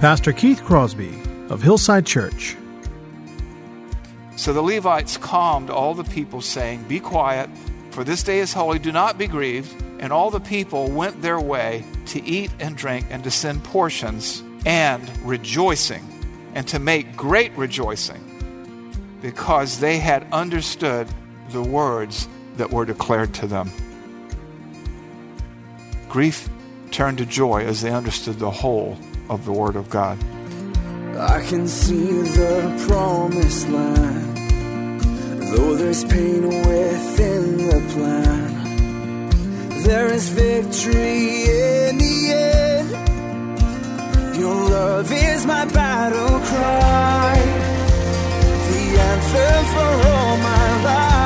Pastor Keith Crosby of Hillside Church. So the Levites calmed all the people, saying, Be quiet, for this day is holy, do not be grieved. And all the people went their way to eat and drink and to send portions and rejoicing and to make great rejoicing because they had understood the words that were declared to them. Grief turned to joy as they understood the whole of the Word of God. I can see the promised land, though there's pain within the plan. There is victory in the end. Your love is my battle cry, the answer for all my life.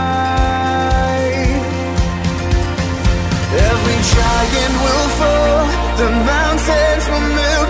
Every giant will fall, the mountains will move,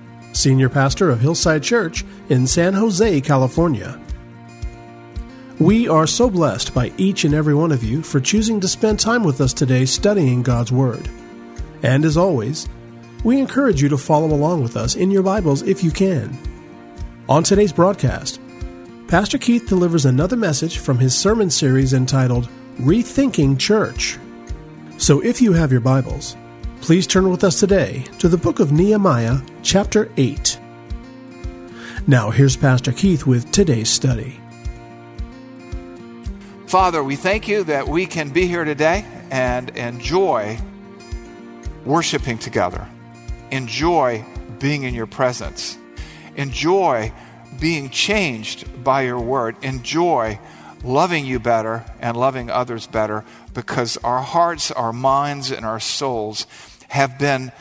Senior Pastor of Hillside Church in San Jose, California. We are so blessed by each and every one of you for choosing to spend time with us today studying God's Word. And as always, we encourage you to follow along with us in your Bibles if you can. On today's broadcast, Pastor Keith delivers another message from his sermon series entitled Rethinking Church. So if you have your Bibles, please turn with us today to the book of Nehemiah, chapter 8. Now, here's Pastor Keith with today's study. Father, we thank you that we can be here today and enjoy worshiping together. Enjoy being in your presence. Enjoy being changed by your word. Enjoy loving you better and loving others better because our hearts, our minds, and our souls have been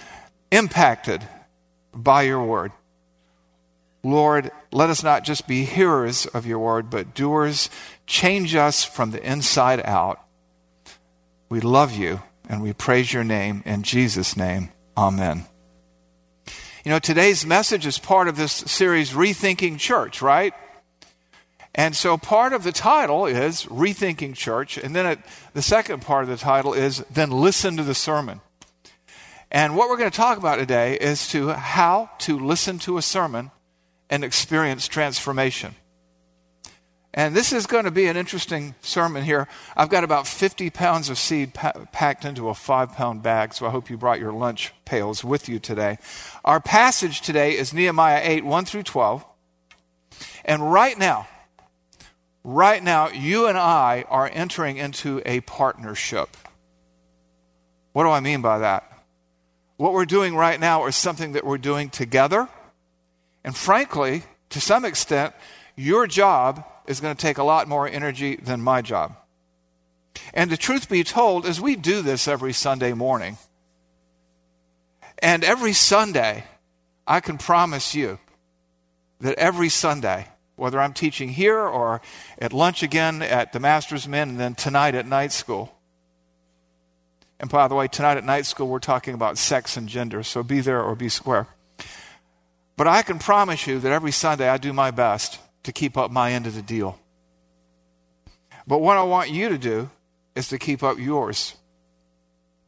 impacted by your word. Lord, let us not just be hearers of your word, but doers. Change us from the inside out. We love you and we praise your name. In Jesus' name, amen. You know, today's message is part of this series, Rethinking Church, right? And so part of the title is Rethinking Church. And then it, the second part of the title is Then Listen to the Sermon. And what we're going to talk about today is to how to listen to a sermon and experience transformation. And this is going to be an interesting sermon here. I've got about 50 pounds of seed pa- packed into a five pound bag, so I hope you brought your lunch pails with you today. Our passage today is Nehemiah 8 1 through 12. And right now, right now, you and I are entering into a partnership. What do I mean by that? What we're doing right now is something that we're doing together. And frankly, to some extent, your job is going to take a lot more energy than my job. And the truth be told, as we do this every Sunday morning. And every Sunday, I can promise you that every Sunday, whether I'm teaching here or at lunch again at the Master's Men and then tonight at night school. And by the way, tonight at night school, we're talking about sex and gender, so be there or be square. But I can promise you that every Sunday I do my best to keep up my end of the deal. But what I want you to do is to keep up yours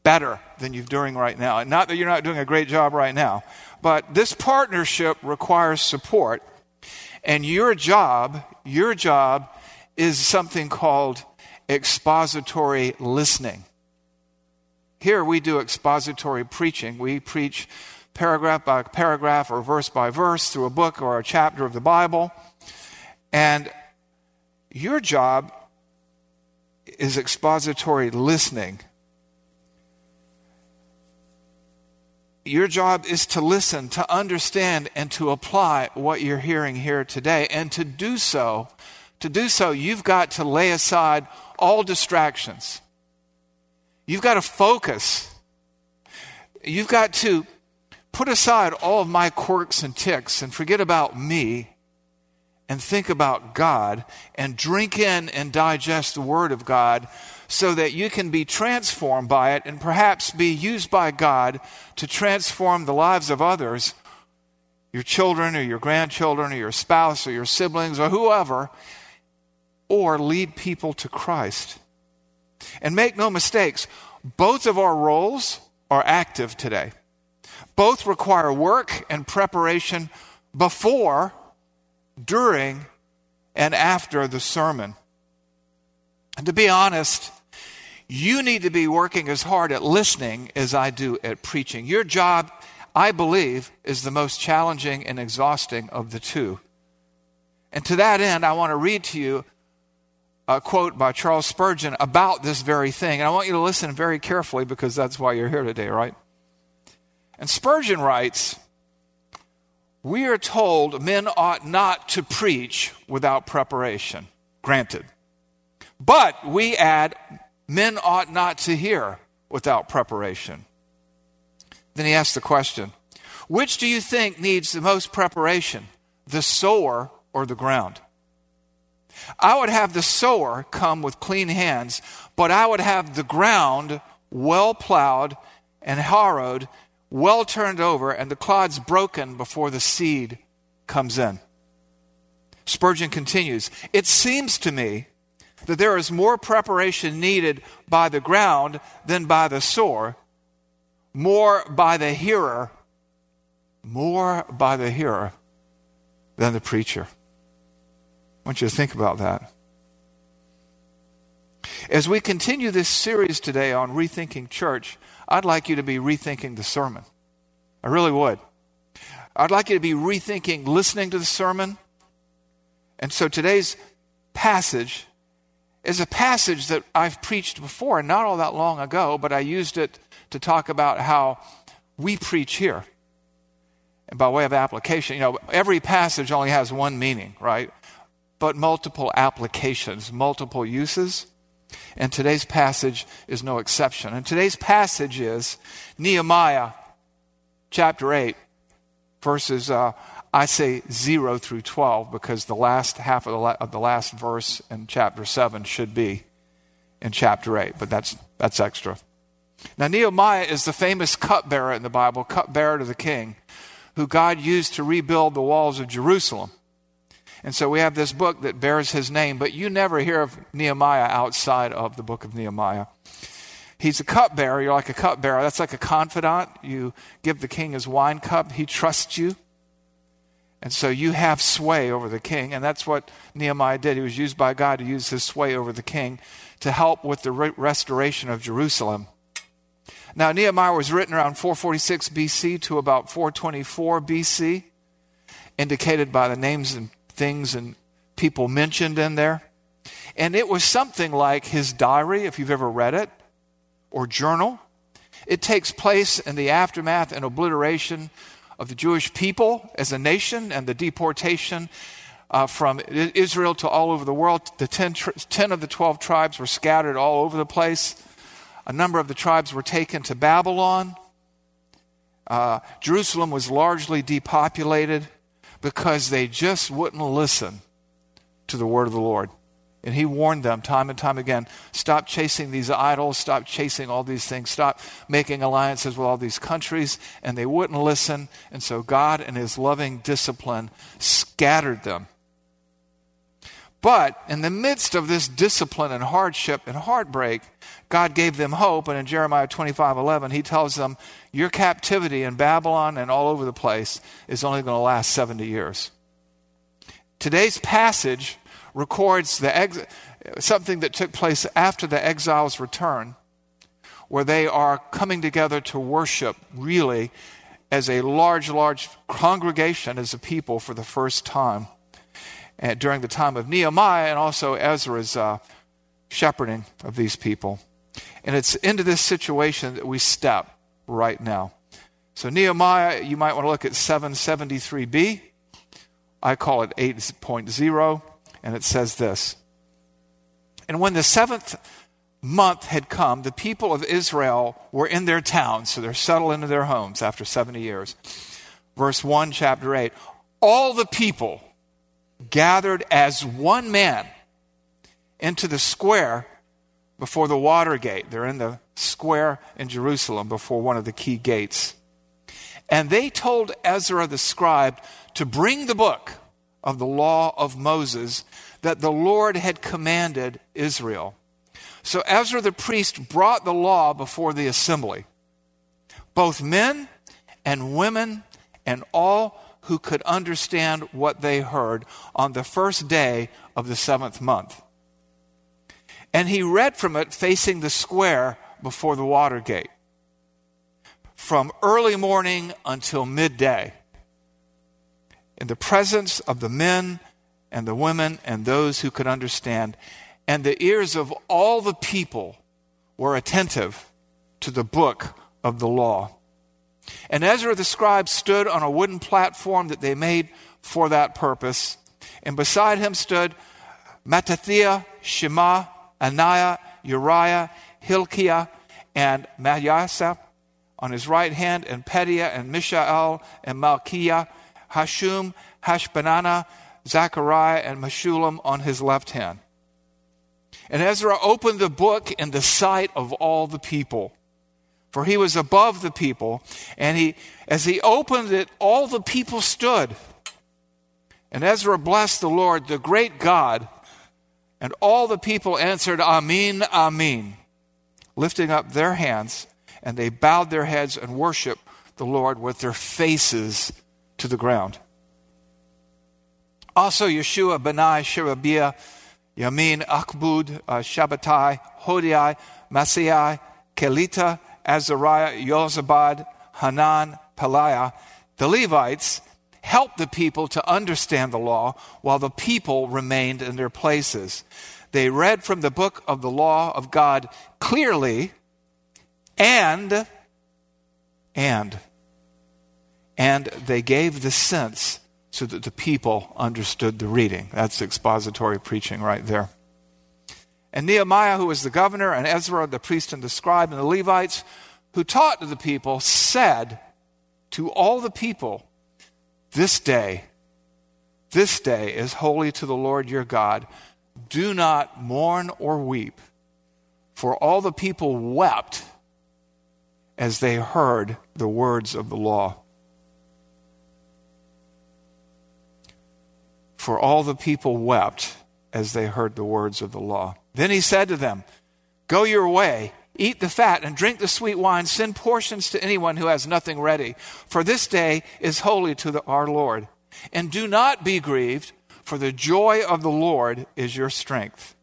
better than you're doing right now. And not that you're not doing a great job right now, but this partnership requires support. And your job, your job is something called expository listening. Here we do expository preaching. We preach paragraph by paragraph or verse by verse through a book or a chapter of the Bible. And your job is expository listening. Your job is to listen, to understand, and to apply what you're hearing here today. And to do so, to do so, you've got to lay aside all distractions. You've got to focus. You've got to put aside all of my quirks and ticks and forget about me and think about God and drink in and digest the Word of God so that you can be transformed by it and perhaps be used by God to transform the lives of others, your children or your grandchildren or your spouse or your siblings or whoever, or lead people to Christ. And make no mistakes, both of our roles are active today. Both require work and preparation before, during, and after the sermon. And to be honest, you need to be working as hard at listening as I do at preaching. Your job, I believe, is the most challenging and exhausting of the two. And to that end, I want to read to you a quote by Charles Spurgeon about this very thing. And I want you to listen very carefully because that's why you're here today, right? And Spurgeon writes We are told men ought not to preach without preparation. Granted. But we add men ought not to hear without preparation. Then he asks the question Which do you think needs the most preparation, the sower or the ground? I would have the sower come with clean hands, but I would have the ground well plowed and harrowed, well turned over, and the clods broken before the seed comes in. Spurgeon continues It seems to me that there is more preparation needed by the ground than by the sower, more by the hearer, more by the hearer than the preacher. I want you to think about that. As we continue this series today on rethinking church, I'd like you to be rethinking the sermon. I really would. I'd like you to be rethinking listening to the sermon. And so today's passage is a passage that I've preached before, not all that long ago, but I used it to talk about how we preach here. And by way of application, you know, every passage only has one meaning, right? But multiple applications, multiple uses. And today's passage is no exception. And today's passage is Nehemiah chapter 8, verses uh, I say 0 through 12 because the last half of the, la- of the last verse in chapter 7 should be in chapter 8, but that's, that's extra. Now, Nehemiah is the famous cupbearer in the Bible, cupbearer to the king, who God used to rebuild the walls of Jerusalem. And so we have this book that bears his name, but you never hear of Nehemiah outside of the book of Nehemiah. He's a cupbearer. You're like a cupbearer. That's like a confidant. You give the king his wine cup, he trusts you. And so you have sway over the king. And that's what Nehemiah did. He was used by God to use his sway over the king to help with the re- restoration of Jerusalem. Now, Nehemiah was written around 446 BC to about 424 BC, indicated by the names and things and people mentioned in there. And it was something like his diary, if you've ever read it, or journal. It takes place in the aftermath and obliteration of the Jewish people as a nation and the deportation uh, from Israel to all over the world. The ten of the 12 tribes were scattered all over the place. A number of the tribes were taken to Babylon. Uh, Jerusalem was largely depopulated because they just wouldn't listen to the word of the Lord. And he warned them time and time again stop chasing these idols, stop chasing all these things, stop making alliances with all these countries. And they wouldn't listen. And so God, in his loving discipline, scattered them. But in the midst of this discipline and hardship and heartbreak, God gave them hope. And in Jeremiah 25 11, he tells them, Your captivity in Babylon and all over the place is only going to last 70 years. Today's passage records the ex- something that took place after the exiles' return, where they are coming together to worship really as a large, large congregation as a people for the first time during the time of Nehemiah and also Ezra's uh, shepherding of these people. And it's into this situation that we step right now. So, Nehemiah, you might want to look at 773b. I call it 8.0, and it says this And when the seventh month had come, the people of Israel were in their towns, so they're settled into their homes after 70 years. Verse 1, chapter 8 All the people gathered as one man into the square before the water gate. They're in the square in Jerusalem before one of the key gates. And they told Ezra the scribe to bring the book of the law of Moses that the Lord had commanded Israel. So Ezra the priest brought the law before the assembly. Both men and women and all who could understand what they heard on the first day of the seventh month. And he read from it facing the square before the water gate from early morning until midday in the presence of the men and the women and those who could understand. And the ears of all the people were attentive to the book of the law. And Ezra the scribe stood on a wooden platform that they made for that purpose. And beside him stood Mattithiah, Shema, Ananiah, Uriah, Hilkiah, and Maaseiah on his right hand, and Pedaiah, and Mishael, and Malchiah, Hashum, Hashbaddanah, Zechariah, and Meshullam on his left hand. And Ezra opened the book in the sight of all the people for he was above the people. And he, as he opened it, all the people stood. And Ezra blessed the Lord, the great God. And all the people answered, Amen, Amen, lifting up their hands. And they bowed their heads and worshiped the Lord with their faces to the ground. Also, Yeshua, Benai, Sherebiah, Yamin, Akbud, uh, Shabbethai, Hodiah, Maaseiah, Kelita, Azariah, Jozabad, Hanan, Pelaiah, the Levites helped the people to understand the law while the people remained in their places. They read from the book of the law of God clearly and, and, and they gave the sense so that the people understood the reading. That's expository preaching right there. And Nehemiah, who was the governor, and Ezra, the priest and the scribe, and the Levites, who taught to the people, said to all the people, This day, this day is holy to the Lord your God. Do not mourn or weep. For all the people wept as they heard the words of the law. For all the people wept as they heard the words of the law. Then he said to them, Go your way, eat the fat, and drink the sweet wine. Send portions to anyone who has nothing ready. For this day is holy to the, our Lord. And do not be grieved, for the joy of the Lord is your strength.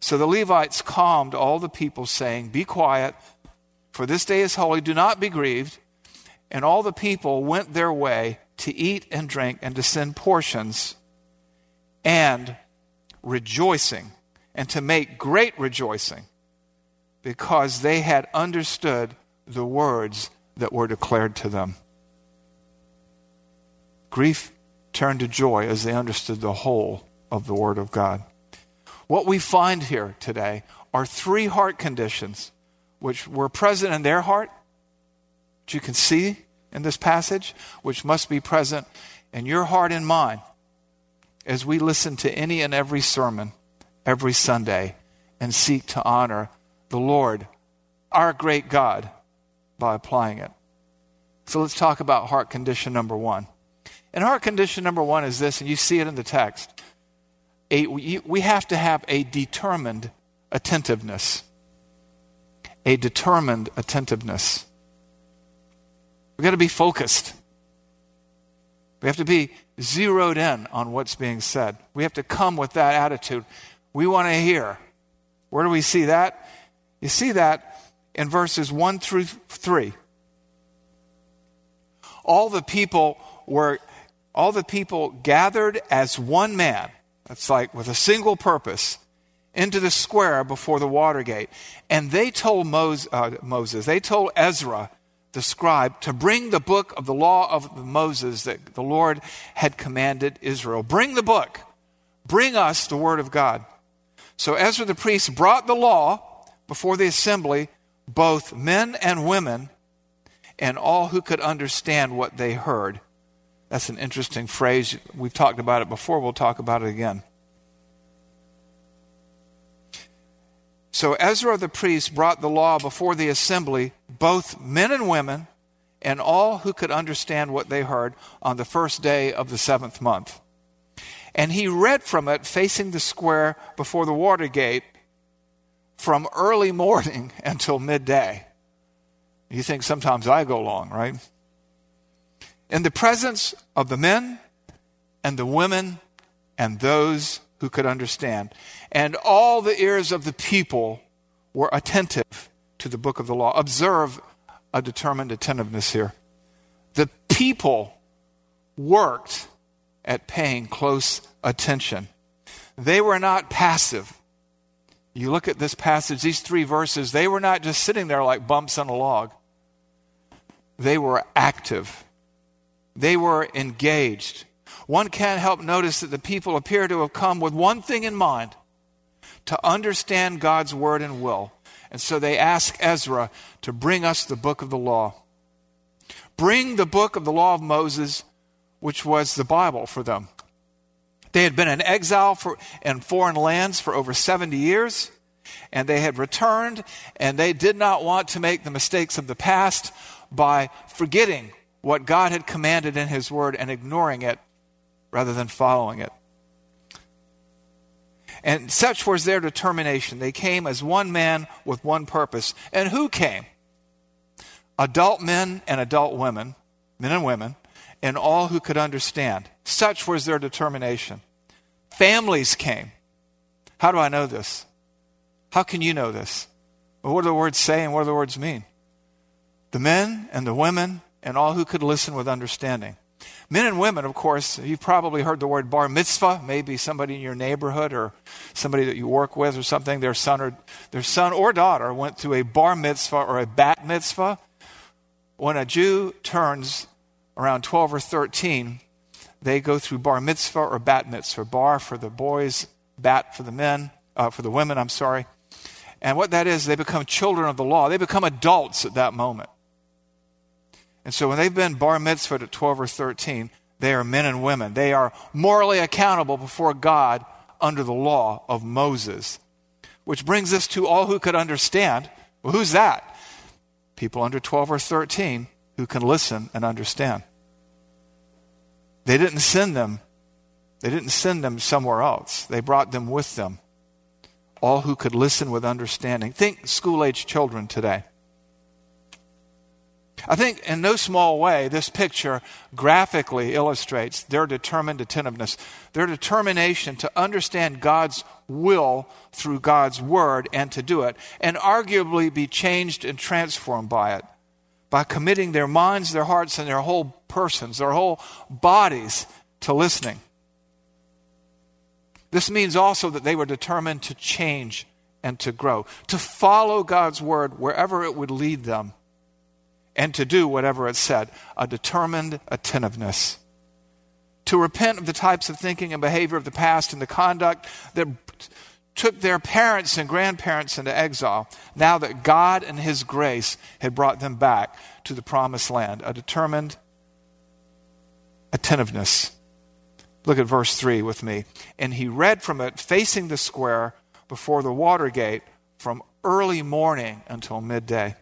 So the Levites calmed all the people, saying, Be quiet, for this day is holy. Do not be grieved. And all the people went their way to eat and drink and to send portions and rejoicing and to make great rejoicing because they had understood the words that were declared to them. Grief turned to joy as they understood the whole of the Word of God. What we find here today are three heart conditions which were present in their heart, which you can see in this passage, which must be present in your heart and mine as we listen to any and every sermon every Sunday and seek to honor the Lord, our great God, by applying it. So let's talk about heart condition number one. And heart condition number one is this, and you see it in the text. A, we have to have a determined attentiveness. A determined attentiveness. We've got to be focused. We have to be zeroed in on what's being said. We have to come with that attitude. We want to hear. Where do we see that? You see that in verses 1 through 3. all the people were all the people gathered as one man. That's like with a single purpose into the square before the water gate. And they told Moses, uh, Moses, they told Ezra, the scribe, to bring the book of the law of Moses that the Lord had commanded Israel. Bring the book. Bring us the word of God. So Ezra the priest brought the law before the assembly, both men and women, and all who could understand what they heard. That's an interesting phrase. We've talked about it before. We'll talk about it again. So Ezra the priest brought the law before the assembly, both men and women, and all who could understand what they heard on the first day of the seventh month. And he read from it facing the square before the water gate from early morning until midday. You think sometimes I go long, right? In the presence of the men and the women and those who could understand. And all the ears of the people were attentive to the book of the law. Observe a determined attentiveness here. The people worked at paying close attention. They were not passive. You look at this passage, these three verses, they were not just sitting there like bumps on a log. They were active. They were engaged one can't help notice that the people appear to have come with one thing in mind to understand God's word and will. And so they ask Ezra to bring us the book of the law. Bring the book of the law of Moses, which was the Bible for them. They had been in exile for, in foreign lands for over 70 years, and they had returned, and they did not want to make the mistakes of the past by forgetting what God had commanded in His Word and ignoring it rather than following it. And such was their determination. They came as one man with one purpose. And who came? Adult men and adult women, men and women, and all who could understand. Such was their determination. Families came. How do I know this? How can you know this? Well, what do the words say and what do the words mean? The men and the women and all who could listen with understanding. Men and women, of course, you've probably heard the word bar mitzvah, maybe somebody in your neighborhood or somebody that you work with or something, their son or, their son or daughter went through a bar mitzvah or a bat mitzvah. When a Jew turns around 12 or 13, they go through bar mitzvah or bat mitzvah. Bar for the boys, bat for the men, uh, for the women, I'm sorry. And what that is, they become children of the law. They become adults at that moment. And so when they've been bar mitzvah at 12 or 13, they are men and women. They are morally accountable before God under the law of Moses. Which brings us to all who could understand. Well, who's that? People under 12 or 13 who can listen and understand. They didn't send them. They didn't send them somewhere else. They brought them with them. All who could listen with understanding. Think school age children today. I think in no small way, this picture graphically illustrates their determined attentiveness, their determination to understand God's will through God's word and to do it, and arguably be changed and transformed by it by committing their minds, their hearts, and their whole persons, their whole bodies to listening. This means also that they were determined to change and to grow, to follow God's word wherever it would lead them and to do whatever it said, a determined attentiveness. To repent of the types of thinking and behavior of the past and the conduct that took their parents and grandparents into exile, now that God and His grace had brought them back to the promised land. A determined attentiveness. Look at verse 3 with me. And he read from it facing the square before the water gate from early morning until midday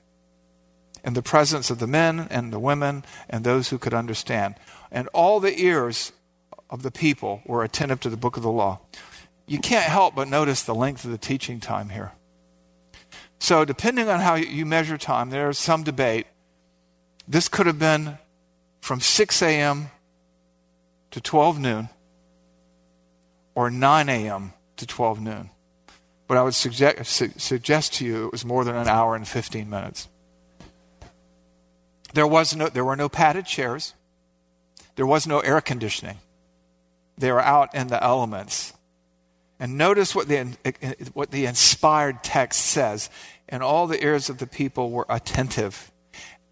in the presence of the men and the women and those who could understand. And all the ears of the people were attentive to the book of the law. You can't help but notice the length of the teaching time here. So, depending on how you measure time, there's some debate. This could have been from 6 a.m. to 12 noon or 9 a.m. to 12 noon. But I would suggest, suggest to you it was more than an hour and 15 minutes. There, was no, there were no padded chairs, there was no air conditioning. They were out in the elements. And notice what the, what the inspired text says. And all the ears of the people were attentive.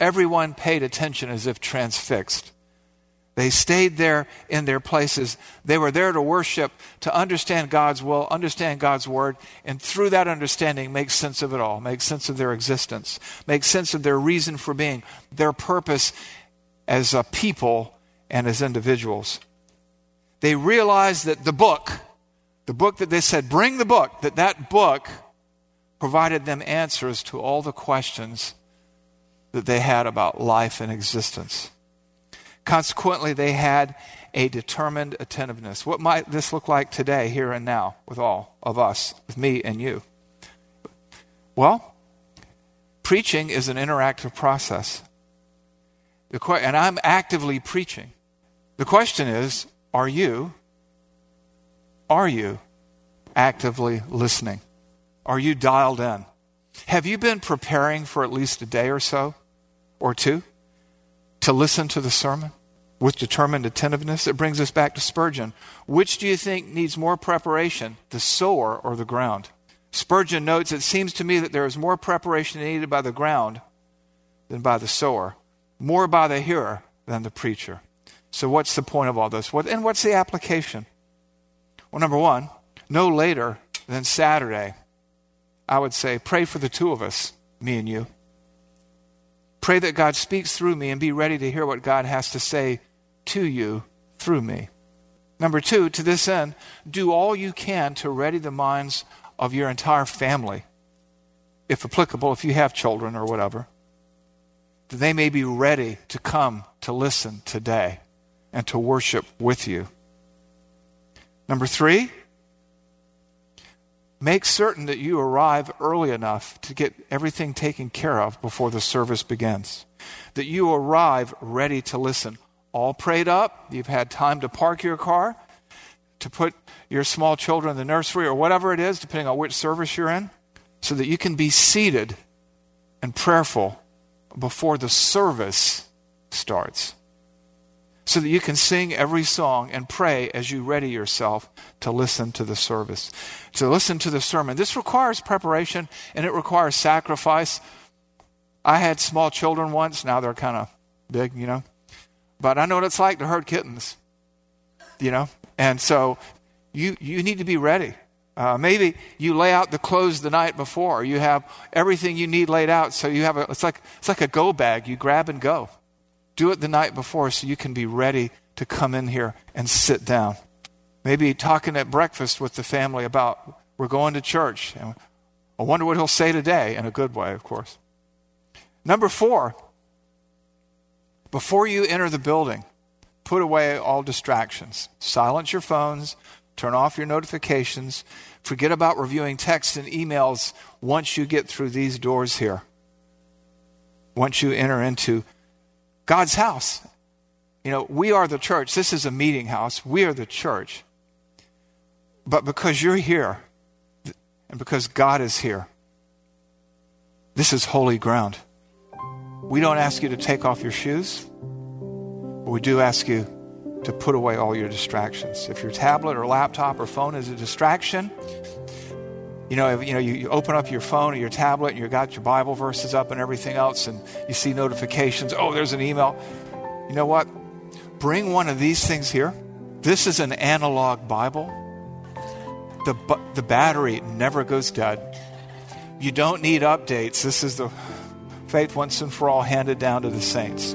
Everyone paid attention as if transfixed. They stayed there in their places. They were there to worship, to understand God's will, understand God's word, and through that understanding, make sense of it all, make sense of their existence, make sense of their reason for being, their purpose as a people and as individuals. They realized that the book, the book that they said, bring the book, that that book provided them answers to all the questions that they had about life and existence. Consequently, they had a determined attentiveness. What might this look like today, here and now, with all of us, with me and you? Well, preaching is an interactive process. and I'm actively preaching. The question is are you, are you actively listening? Are you dialed in? Have you been preparing for at least a day or so, or two, to listen to the sermon with determined attentiveness? It brings us back to Spurgeon. Which do you think needs more preparation, the sower or the ground? Spurgeon notes, It seems to me that there is more preparation needed by the ground than by the sower, more by the hearer than the preacher. So, what's the point of all this? What, and what's the application? Well, number one, no later than Saturday, I would say, pray for the two of us, me and you. Pray that God speaks through me and be ready to hear what God has to say to you through me. Number two, to this end, do all you can to ready the minds of your entire family, if applicable, if you have children or whatever, that they may be ready to come to listen today and to worship with you. Number three, make certain that you arrive early enough to get everything taken care of before the service begins. That you arrive ready to listen. All prayed up, you've had time to park your car, to put your small children in the nursery or whatever it is, depending on which service you're in, so that you can be seated and prayerful before the service starts so that you can sing every song and pray as you ready yourself to listen to the service, to listen to the sermon. This requires preparation and it requires sacrifice. I had small children once, now they're kind of big, you know. But I know what it's like to herd kittens, you know. And so you, you need to be ready. Uh, maybe you lay out the clothes the night before. You have everything you need laid out, so you have a. It's like it's like a go bag. You grab and go. Do it the night before so you can be ready to come in here and sit down. Maybe talking at breakfast with the family about we're going to church. And I wonder what he'll say today, in a good way, of course. Number four, before you enter the building, put away all distractions. Silence your phones, turn off your notifications, forget about reviewing texts and emails once you get through these doors here. Once you enter into God's house. You know, we are the church. This is a meeting house. We are the church. But because you're here and because God is here, this is holy ground. We don't ask you to take off your shoes, but we do ask you to put away all your distractions. If your tablet or laptop or phone is a distraction, you know, you know, you, open up your phone or your tablet and you got your Bible verses up and everything else, and you see notifications. Oh, there's an email. You know what? Bring one of these things here. This is an analog Bible. The the battery never goes dead. You don't need updates. This is the faith once and for all handed down to the saints.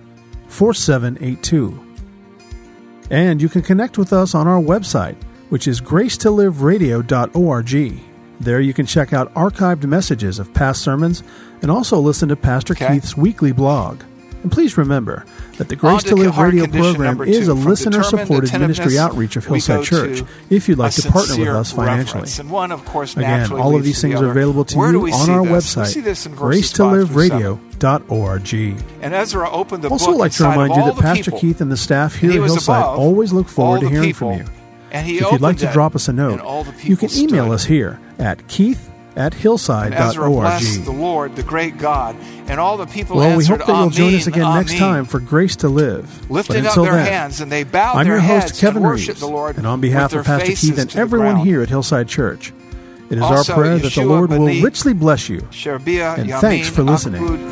4782. And you can connect with us on our website, which is gracetoliveradio.org. There you can check out archived messages of past sermons and also listen to Pastor Okay. Keith's weekly blog. And please remember that the Grace to to Live radio program is a listener supported ministry outreach of Hillside Church if you'd like to partner with us financially. And one, of course, Again, all of these to the things are available to Where you on our this? Website, see this in verses five through seven. gracetoliveradio.org. And Ezra opened the Also, book like to remind you that Pastor people. Keith and the staff here he at Hillside always look forward to hearing people, from you. And he If you'd like to drop us a note, you can email us here at keith at And Ezra blessed the hillside.org. Lord, the great God, and all the people Well, we hope that you'll join us "Amen, again next time for Grace to Live. But lifting up until their then, hands, and they bowed I'm your host, Kevin and Reeves, the Lord and on behalf of Pastor Keith and everyone here at Hillside Church, it is Also, our prayer that the Lord will richly bless you. Sherebiah, And Yamin, thanks for listening. Akbud,